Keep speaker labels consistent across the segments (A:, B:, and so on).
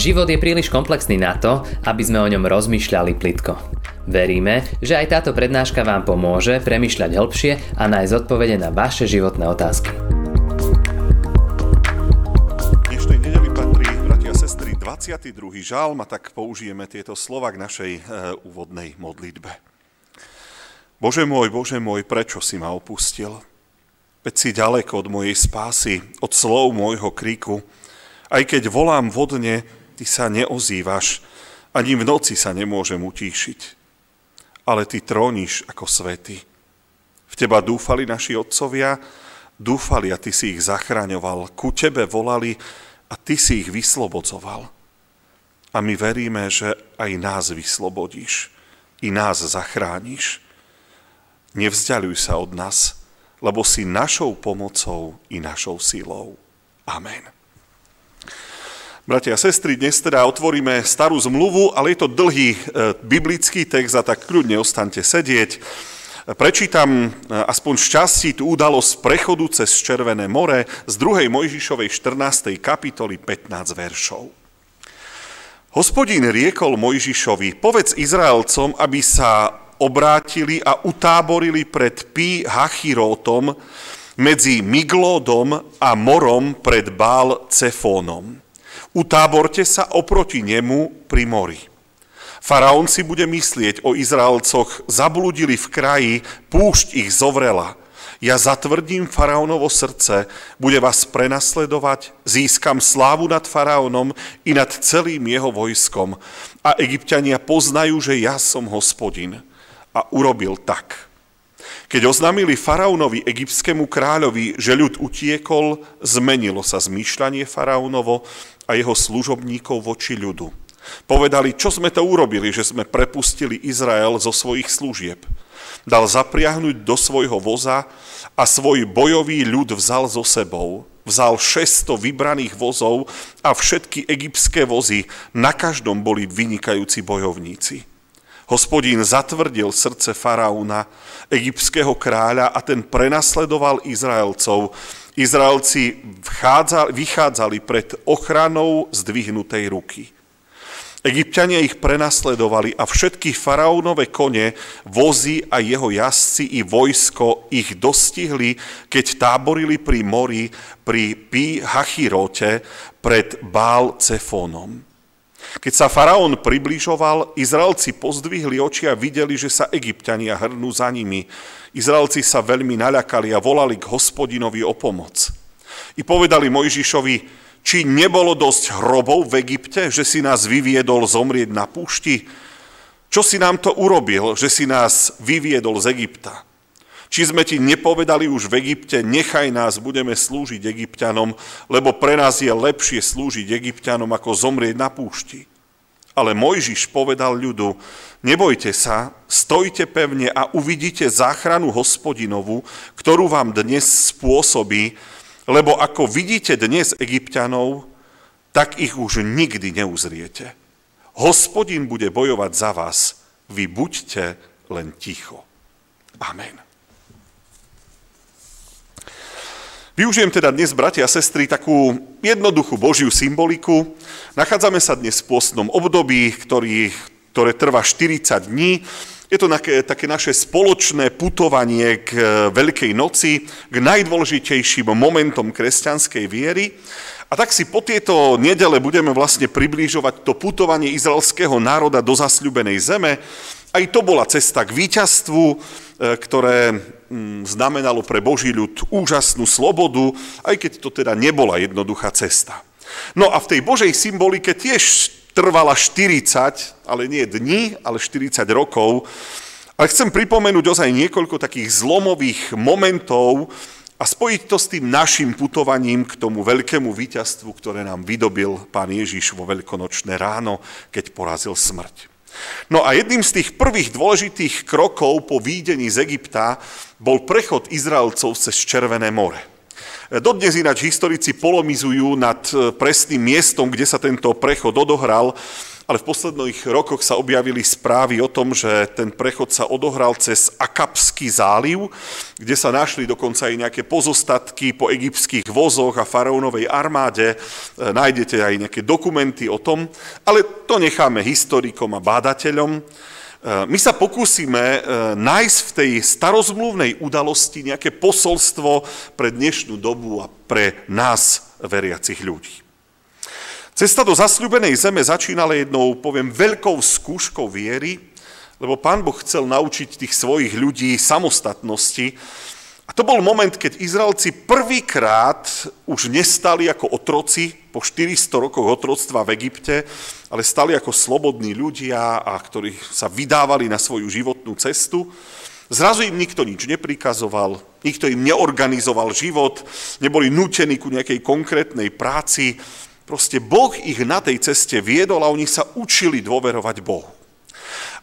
A: Život je príliš komplexný na to, aby sme o ňom rozmýšľali plitko. Veríme, že aj táto prednáška vám pomôže premyšľať hĺbšie a nájsť odpovede na vaše životné otázky.
B: Dnešnej nedeli patrí, bratia a sestry, 22. žalm a tak použijeme tieto slova k našej e, úvodnej modlitbe. Bože môj, Bože môj, prečo si ma opustil? Veď si ďaleko od mojej spásy, od slov môjho kríku. Aj keď volám vodne, ty sa neozývaš, ani v noci sa nemôžem utíšiť ale ty tróniš ako svety. V teba dúfali naši otcovia, dúfali a ty si ich zachraňoval, ku tebe volali a ty si ich vyslobodzoval. A my veríme, že aj nás vyslobodíš, i nás zachrániš. Nevzdialuj sa od nás, lebo si našou pomocou i našou silou. Amen. Bratia a sestry, dnes teda otvoríme starú zmluvu, ale je to dlhý e, biblický text a tak kľudne ostaňte sedieť. Prečítam e, aspoň šťastí tú udalosť prechodu cez Červené more z 2. Mojžišovej 14. kapitoly 15 veršov. Hospodín riekol Mojžišovi, povedz Izraelcom, aby sa obrátili a utáborili pred Pi Hachirótom medzi Miglódom a morom pred Bál Cefónom. Utáborte sa oproti nemu pri mori. Faraón si bude myslieť o Izraelcoch, zabludili v kraji, púšť ich zovrela. Ja zatvrdím faraónovo srdce, bude vás prenasledovať, získam slávu nad faraónom i nad celým jeho vojskom. A egyptiania poznajú, že ja som hospodin. A urobil tak. Keď oznámili faraónovi, egyptskému kráľovi, že ľud utiekol, zmenilo sa zmýšľanie faraónovo a jeho služobníkov voči ľudu. Povedali, čo sme to urobili, že sme prepustili Izrael zo svojich služieb. Dal zapriahnuť do svojho voza a svoj bojový ľud vzal so sebou. Vzal 600 vybraných vozov a všetky egyptské vozy, na každom boli vynikajúci bojovníci. Hospodín zatvrdil srdce faraóna, egyptského kráľa a ten prenasledoval Izraelcov. Izraelci vychádzali pred ochranou zdvihnutej ruky. Egyptiania ich prenasledovali a všetky faraónové kone, vozy a jeho jazdci i vojsko ich dostihli, keď táborili pri mori pri Pi Hachirote pred Bál Cefónom. Keď sa faraón približoval, Izraelci pozdvihli oči a videli, že sa egyptiania hrnú za nimi. Izraelci sa veľmi naľakali a volali k hospodinovi o pomoc. I povedali Mojžišovi, či nebolo dosť hrobov v Egypte, že si nás vyviedol zomrieť na púšti? Čo si nám to urobil, že si nás vyviedol z Egypta? Či sme ti nepovedali už v Egypte, nechaj nás, budeme slúžiť egyptianom, lebo pre nás je lepšie slúžiť egyptianom, ako zomrieť na púšti. Ale Mojžiš povedal ľudu, nebojte sa, stojte pevne a uvidíte záchranu hospodinovu, ktorú vám dnes spôsobí, lebo ako vidíte dnes egyptianov, tak ich už nikdy neuzriete. Hospodin bude bojovať za vás, vy buďte len ticho. Amen. Využijem teda dnes, bratia a sestry, takú jednoduchú Božiu symboliku. Nachádzame sa dnes v pôstnom období, ktorý, ktoré trvá 40 dní. Je to také, také naše spoločné putovanie k e, Veľkej noci, k najdôležitejším momentom kresťanskej viery. A tak si po tieto nedele budeme vlastne priblížovať to putovanie izraelského národa do zasľubenej zeme. Aj to bola cesta k víťazstvu, e, ktoré Mm, znamenalo pre Boží ľud úžasnú slobodu, aj keď to teda nebola jednoduchá cesta. No a v tej Božej symbolike tiež trvala 40, ale nie dní, ale 40 rokov. Ale chcem pripomenúť ozaj niekoľko takých zlomových momentov a spojiť to s tým našim putovaním k tomu veľkému víťazstvu, ktoré nám vydobil pán Ježiš vo veľkonočné ráno, keď porazil smrť. No a jedným z tých prvých dôležitých krokov po výdení z Egypta bol prechod Izraelcov cez Červené more. Dodnes ináč historici polomizujú nad e, presným miestom, kde sa tento prechod odohral, ale v posledných rokoch sa objavili správy o tom, že ten prechod sa odohral cez Akapský záliv, kde sa našli dokonca aj nejaké pozostatky po egyptských vozoch a faraónovej armáde. E, nájdete aj nejaké dokumenty o tom, ale to necháme historikom a bádateľom. My sa pokúsime nájsť v tej starozmluvnej udalosti nejaké posolstvo pre dnešnú dobu a pre nás, veriacich ľudí. Cesta do zasľubenej zeme začínala jednou, poviem, veľkou skúškou viery, lebo pán Boh chcel naučiť tých svojich ľudí samostatnosti. A to bol moment, keď Izraelci prvýkrát už nestali ako otroci po 400 rokoch otroctva v Egypte, ale stali ako slobodní ľudia, a ktorí sa vydávali na svoju životnú cestu. Zrazu im nikto nič neprikazoval, nikto im neorganizoval život, neboli nútení ku nejakej konkrétnej práci, Proste Boh ich na tej ceste viedol a oni sa učili dôverovať Bohu.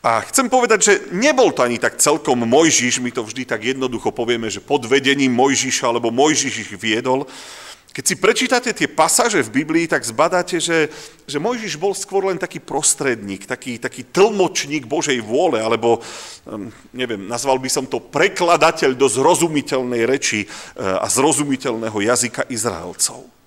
B: A chcem povedať, že nebol to ani tak celkom Mojžiš, my to vždy tak jednoducho povieme, že pod vedením Mojžiša, alebo Mojžiš ich viedol. Keď si prečítate tie pasáže v Biblii, tak zbadáte, že, že Mojžiš bol skôr len taký prostredník, taký, taký tlmočník Božej vôle, alebo, hm, neviem, nazval by som to prekladateľ do zrozumiteľnej reči eh, a zrozumiteľného jazyka Izraelcov.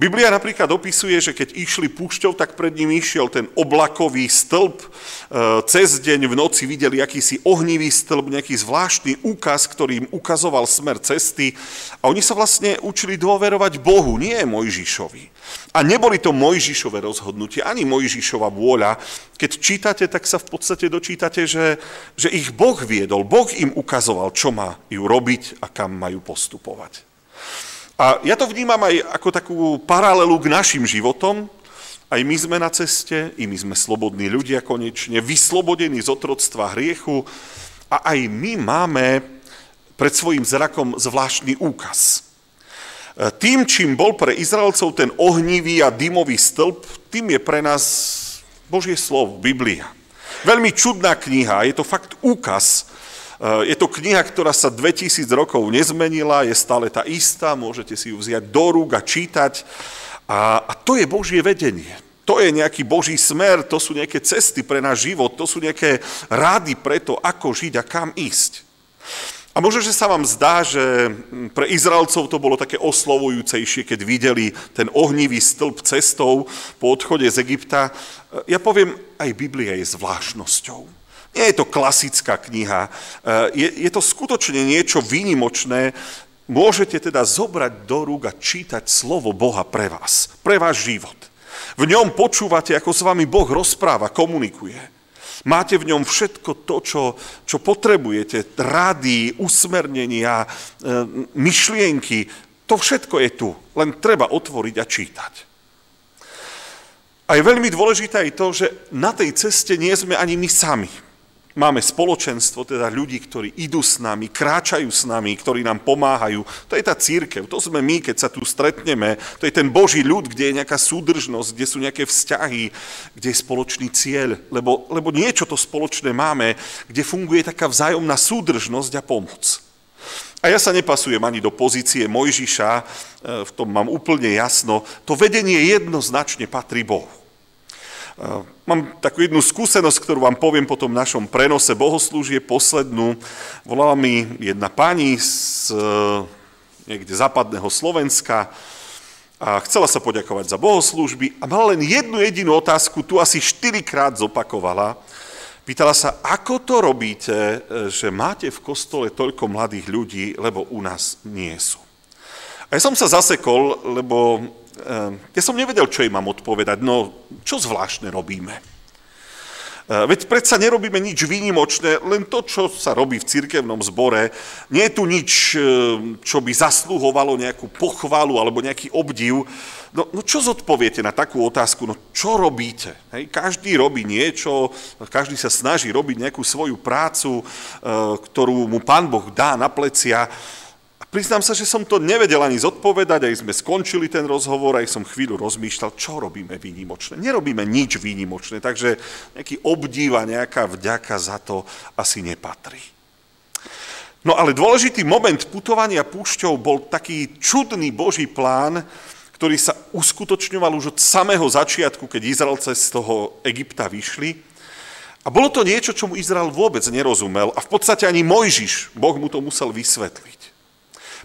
B: Biblia napríklad opisuje, že keď išli púšťou, tak pred ním išiel ten oblakový stĺp. E, cez deň v noci videli akýsi ohnivý stĺp, nejaký zvláštny úkaz, ktorý im ukazoval smer cesty. A oni sa vlastne učili dôverovať Bohu, nie Mojžišovi. A neboli to Mojžišové rozhodnutie, ani Mojžišova vôľa. Keď čítate, tak sa v podstate dočítate, že, že ich Boh viedol. Boh im ukazoval, čo majú robiť a kam majú postupovať. A ja to vnímam aj ako takú paralelu k našim životom. Aj my sme na ceste, i my sme slobodní ľudia konečne, vyslobodení z otroctva hriechu a aj my máme pred svojim zrakom zvláštny úkaz. E, tým, čím bol pre Izraelcov ten ohnivý a dymový stĺp, tým je pre nás Božie slovo, Biblia. Veľmi čudná kniha, je to fakt úkaz, je to kniha, ktorá sa 2000 rokov nezmenila, je stále tá istá, môžete si ju vziať do rúk a čítať. A, a to je Božie vedenie. To je nejaký Boží smer, to sú nejaké cesty pre náš život, to sú nejaké rády pre to, ako žiť a kam ísť. A možno, že sa vám zdá, že pre Izraelcov to bolo také oslovujúcejšie, keď videli ten ohnivý stĺp cestou po odchode z Egypta. Ja poviem, aj Biblia je zvláštnosťou. Nie je to klasická kniha, eh, je, je to skutočne niečo výnimočné. Môžete teda zobrať do rúk a čítať slovo Boha pre vás, pre váš život. V ňom počúvate, ako s vami Boh rozpráva, komunikuje. Máte v ňom všetko to, čo, čo potrebujete, rady, usmernenia, eh, myšlienky, to všetko je tu, len treba otvoriť a čítať. A je veľmi dôležité aj to, že na tej ceste nie sme ani my sami. Máme spoločenstvo, teda ľudí, ktorí idú s nami, kráčajú s nami, ktorí nám pomáhajú. To je tá církev, to sme my, keď sa tu stretneme. To je ten Boží ľud, kde je nejaká súdržnosť, kde sú nejaké vzťahy, kde je spoločný cieľ. Lebo, lebo niečo to spoločné máme, kde funguje taká vzájomná súdržnosť a pomoc. A ja sa nepasujem ani do pozície Mojžiša, e, v tom mám úplne jasno. To vedenie jednoznačne patrí Bohu. Mám takú jednu skúsenosť, ktorú vám poviem po tom našom prenose bohoslúžie poslednú. Volala mi jedna pani z niekde západného Slovenska a chcela sa poďakovať za bohoslúžby a mala len jednu jedinú otázku, tu asi štyrikrát zopakovala. Pýtala sa, ako to robíte, že máte v kostole toľko mladých ľudí, lebo u nás nie sú. A ja som sa zasekol, lebo ja som nevedel, čo im mám odpovedať. No, čo zvláštne robíme? Ehm, veď predsa nerobíme nič výnimočné, len to, čo sa robí v cirkevnom zbore. Nie je tu nič, ehm, čo by zasluhovalo nejakú pochvalu alebo nejaký obdiv. No, no čo zodpoviete na takú otázku? No čo robíte? Hej, každý robí niečo, každý sa snaží robiť nejakú svoju prácu, ktorú mu Pán Boh dá na plecia. Priznám sa, že som to nevedel ani zodpovedať, aj sme skončili ten rozhovor, aj som chvíľu rozmýšľal, čo robíme výnimočné. Nerobíme nič výnimočné, takže nejaký obdiv nejaká vďaka za to asi nepatrí. No ale dôležitý moment putovania púšťou bol taký čudný Boží plán, ktorý sa uskutočňoval už od samého začiatku, keď Izraelce z toho Egypta vyšli. A bolo to niečo, čomu Izrael vôbec nerozumel a v podstate ani Mojžiš, Boh mu to musel vysvetliť.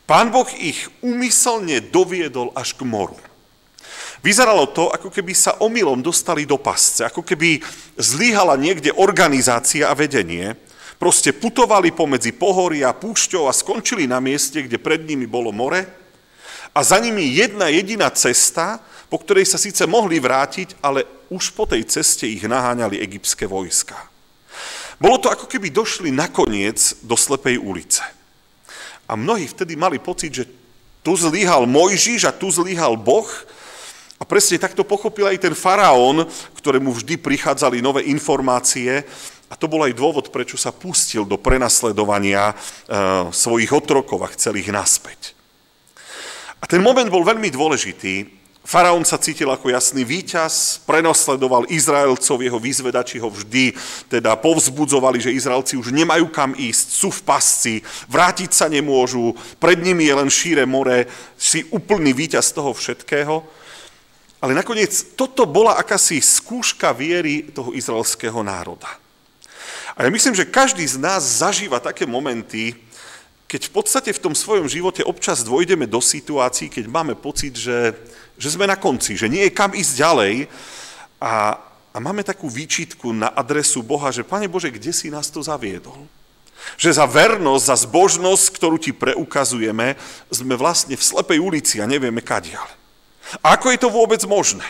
B: Pán Boh ich umyselne doviedol až k moru. Vyzeralo to, ako keby sa omylom dostali do pasce, ako keby zlíhala niekde organizácia a vedenie, proste putovali pomedzi pohoria, púšťou a skončili na mieste, kde pred nimi bolo more a za nimi jedna jediná cesta, po ktorej sa síce mohli vrátiť, ale už po tej ceste ich naháňali egyptské vojska. Bolo to ako keby došli nakoniec do slepej ulice. A mnohí vtedy mali pocit, že tu zlíhal Mojžiš a tu zlíhal Boh a presne takto pochopil aj ten faraón, ktorému vždy prichádzali nové informácie a to bol aj dôvod, prečo sa pustil do prenasledovania e, svojich otrokov a chcel ich naspäť. A ten moment bol veľmi dôležitý. Faraón sa cítil ako jasný víťaz, prenosledoval Izraelcov, jeho vyzvedači ho vždy teda povzbudzovali, že Izraelci už nemajú kam ísť, sú v pasci, vrátiť sa nemôžu, pred nimi je len šíre more, si úplný víťaz toho všetkého. Ale nakoniec toto bola akási skúška viery toho izraelského národa. A ja myslím, že každý z nás zažíva také momenty, keď v podstate v tom svojom živote občas dôjdeme do situácií, keď máme pocit, že, že sme na konci, že nie je kam ísť ďalej a, a máme takú výčitku na adresu Boha, že Pane Bože, kde si nás to zaviedol? Že za vernosť, za zbožnosť, ktorú ti preukazujeme, sme vlastne v slepej ulici a nevieme kadiaľ. A ako je to vôbec možné?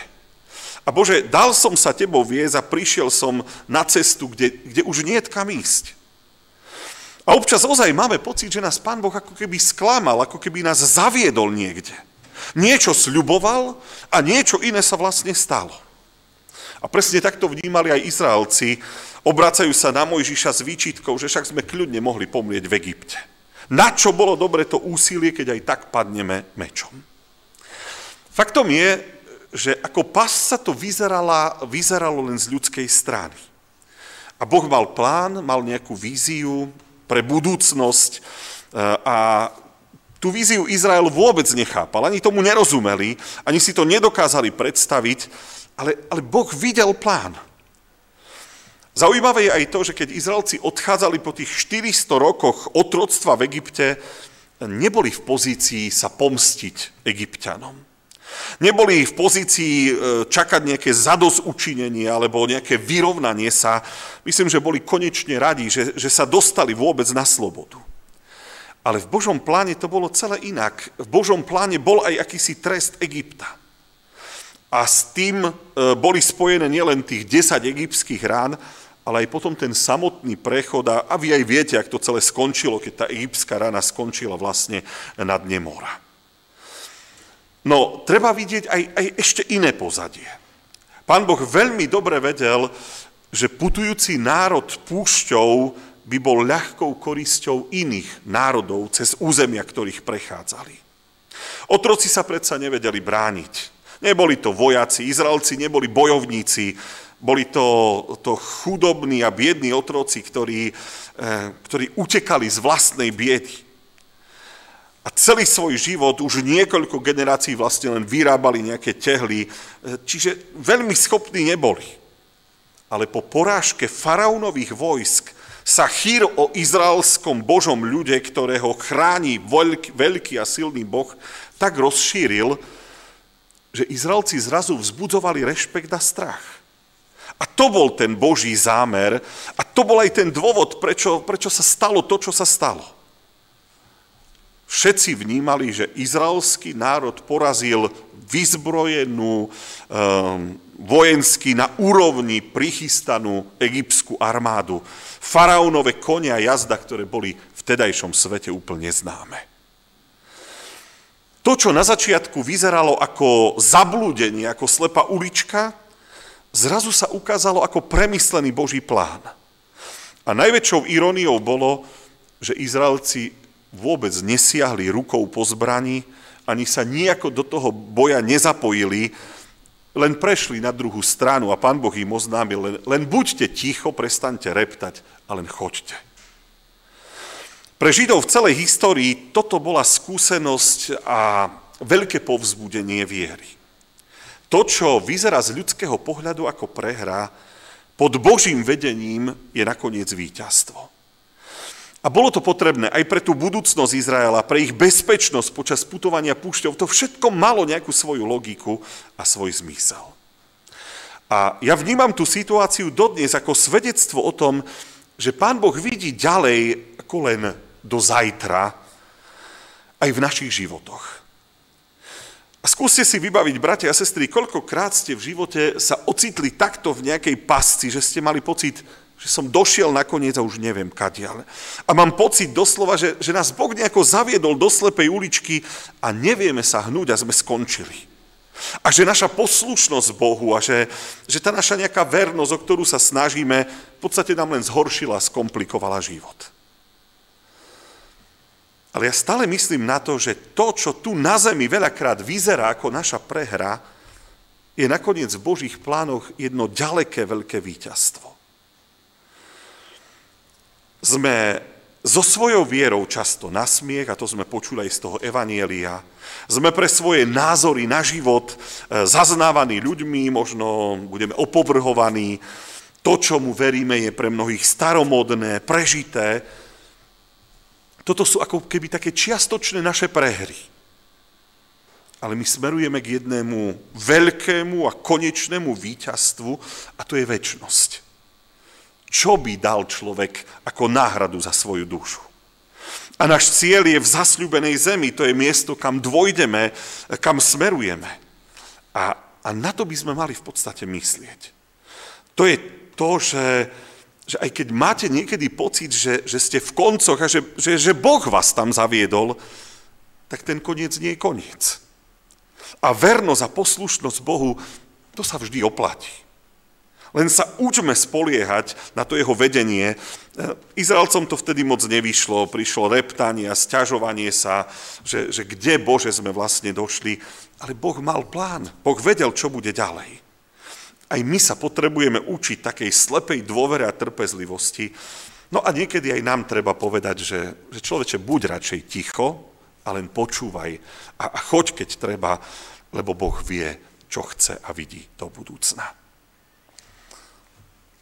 B: A Bože, dal som sa tebou viesť a prišiel som na cestu, kde, kde už nie je kam ísť. A občas ozaj máme pocit, že nás Pán Boh ako keby sklamal, ako keby nás zaviedol niekde. Niečo sľuboval a niečo iné sa vlastne stalo. A presne takto vnímali aj Izraelci, obracajú sa na Mojžiša s výčitkou, že však sme kľudne mohli pomrieť v Egypte. Na čo bolo dobre to úsilie, keď aj tak padneme mečom? Faktom je, že ako pasca to vyzerala, vyzeralo len z ľudskej strany. A Boh mal plán, mal nejakú víziu, pre budúcnosť e, a tú víziu Izrael vôbec nechápal, ani tomu nerozumeli, ani si to nedokázali predstaviť, ale, ale Boh videl plán. Zaujímavé je aj to, že keď Izraelci odchádzali po tých 400 rokoch otroctva v Egypte, neboli v pozícii sa pomstiť egyptianom. Neboli v pozícii e, čakať nejaké zadozučinenie alebo nejaké vyrovnanie sa. Myslím, že boli konečne radi, že, že sa dostali vôbec na slobodu. Ale v Božom pláne to bolo celé inak. V Božom pláne bol aj akýsi trest Egypta. A s tým e, boli spojené nielen tých 10 egyptských rán, ale aj potom ten samotný prechod a, a vy aj viete, ak to celé skončilo, keď tá egyptská rana skončila vlastne na dne mora. No, treba vidieť aj, aj ešte iné pozadie. Pán Boh veľmi dobre vedel, že putujúci národ púšťou by bol ľahkou korisťou iných národov cez územia, ktorých prechádzali. Otroci sa predsa nevedeli brániť. Neboli to vojaci, Izraelci neboli bojovníci, boli to, to chudobní a biední otroci, ktorí, eh, ktorí utekali z vlastnej biedy a celý svoj život už niekoľko generácií vlastne len vyrábali nejaké tehly, čiže veľmi schopní neboli. Ale po porážke faraónových vojsk sa chýr o izraelskom Božom ľude, ktorého chráni veľký, veľký a silný Boh, tak rozšíril, že Izraelci zrazu vzbudzovali rešpekt a strach. A to bol ten Boží zámer a to bol aj ten dôvod, prečo, prečo sa stalo to, čo sa stalo. Všetci vnímali, že izraelský národ porazil vyzbrojenú, um, vojensky na úrovni prichystanú egyptskú armádu. Faraónové konia a jazda, ktoré boli v tedajšom svete úplne známe. To, čo na začiatku vyzeralo ako zablúdenie, ako slepá ulička, zrazu sa ukázalo ako premyslený Boží plán. A najväčšou iróniou bolo, že Izraelci vôbec nesiahli rukou po zbrani, ani sa nejako do toho boja nezapojili, len prešli na druhú stranu a pán Boh im oznámil, len, len buďte ticho, prestaňte reptať a len choďte. Pre Židov v celej histórii toto bola skúsenosť a veľké povzbudenie viery. To, čo vyzerá z ľudského pohľadu ako prehra, pod Božím vedením je nakoniec víťazstvo. A bolo to potrebné aj pre tú budúcnosť Izraela, pre ich bezpečnosť počas putovania púšťov. To všetko malo nejakú svoju logiku a svoj zmysel. A ja vnímam tú situáciu dodnes ako svedectvo o tom, že Pán Boh vidí ďalej ako len do zajtra aj v našich životoch. A skúste si vybaviť, bratia a sestry, koľkokrát ste v živote sa ocitli takto v nejakej pasci, že ste mali pocit, že som došiel nakoniec a už neviem kadiaľ. A mám pocit doslova, že, že nás Boh nejako zaviedol do slepej uličky a nevieme sa hnúť a sme skončili. A že naša poslušnosť Bohu a že, že tá naša nejaká vernosť, o ktorú sa snažíme, v podstate nám len zhoršila a skomplikovala život. Ale ja stále myslím na to, že to, čo tu na zemi veľakrát vyzerá ako naša prehra, je nakoniec v Božích plánoch jedno ďaleké veľké víťazstvo. Sme so svojou vierou často na smiech, a to sme počuli aj z toho Evanielia. Sme pre svoje názory na život e, zaznávaní ľuďmi, možno budeme opovrhovaní. To, čo mu veríme, je pre mnohých staromodné, prežité, toto sú ako keby také čiastočné naše prehry. Ale my smerujeme k jednému veľkému a konečnému víťazstvu a to je väčnosť. Čo by dal človek ako náhradu za svoju dušu? A náš cieľ je v zasľubenej zemi, to je miesto, kam dvojdeme, kam smerujeme. A, a na to by sme mali v podstate myslieť. To je to, že že aj keď máte niekedy pocit, že, že ste v koncoch a že, že, že Boh vás tam zaviedol, tak ten koniec nie je koniec. A vernosť a poslušnosť Bohu, to sa vždy oplatí. Len sa učme spoliehať na to jeho vedenie. Izraelcom to vtedy moc nevyšlo, prišlo reptanie a sťažovanie sa, že, že kde Bože sme vlastne došli. Ale Boh mal plán, Boh vedel, čo bude ďalej. Aj my sa potrebujeme učiť takej slepej dôvere a trpezlivosti. No a niekedy aj nám treba povedať, že, že človeče, buď radšej ticho a len počúvaj a, a choď, keď treba, lebo Boh vie, čo chce a vidí do budúcna.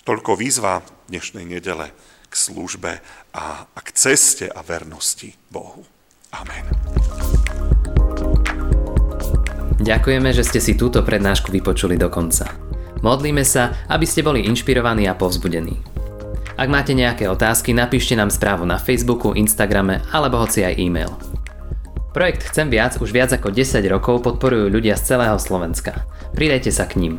B: Toľko výzva dnešnej nedele k službe a, a k ceste a vernosti Bohu. Amen.
A: Ďakujeme, že ste si túto prednášku vypočuli do konca. Modlíme sa, aby ste boli inšpirovaní a povzbudení. Ak máte nejaké otázky, napíšte nám správu na Facebooku, Instagrame alebo hoci aj e-mail. Projekt Chcem viac už viac ako 10 rokov podporujú ľudia z celého Slovenska. Pridajte sa k ním.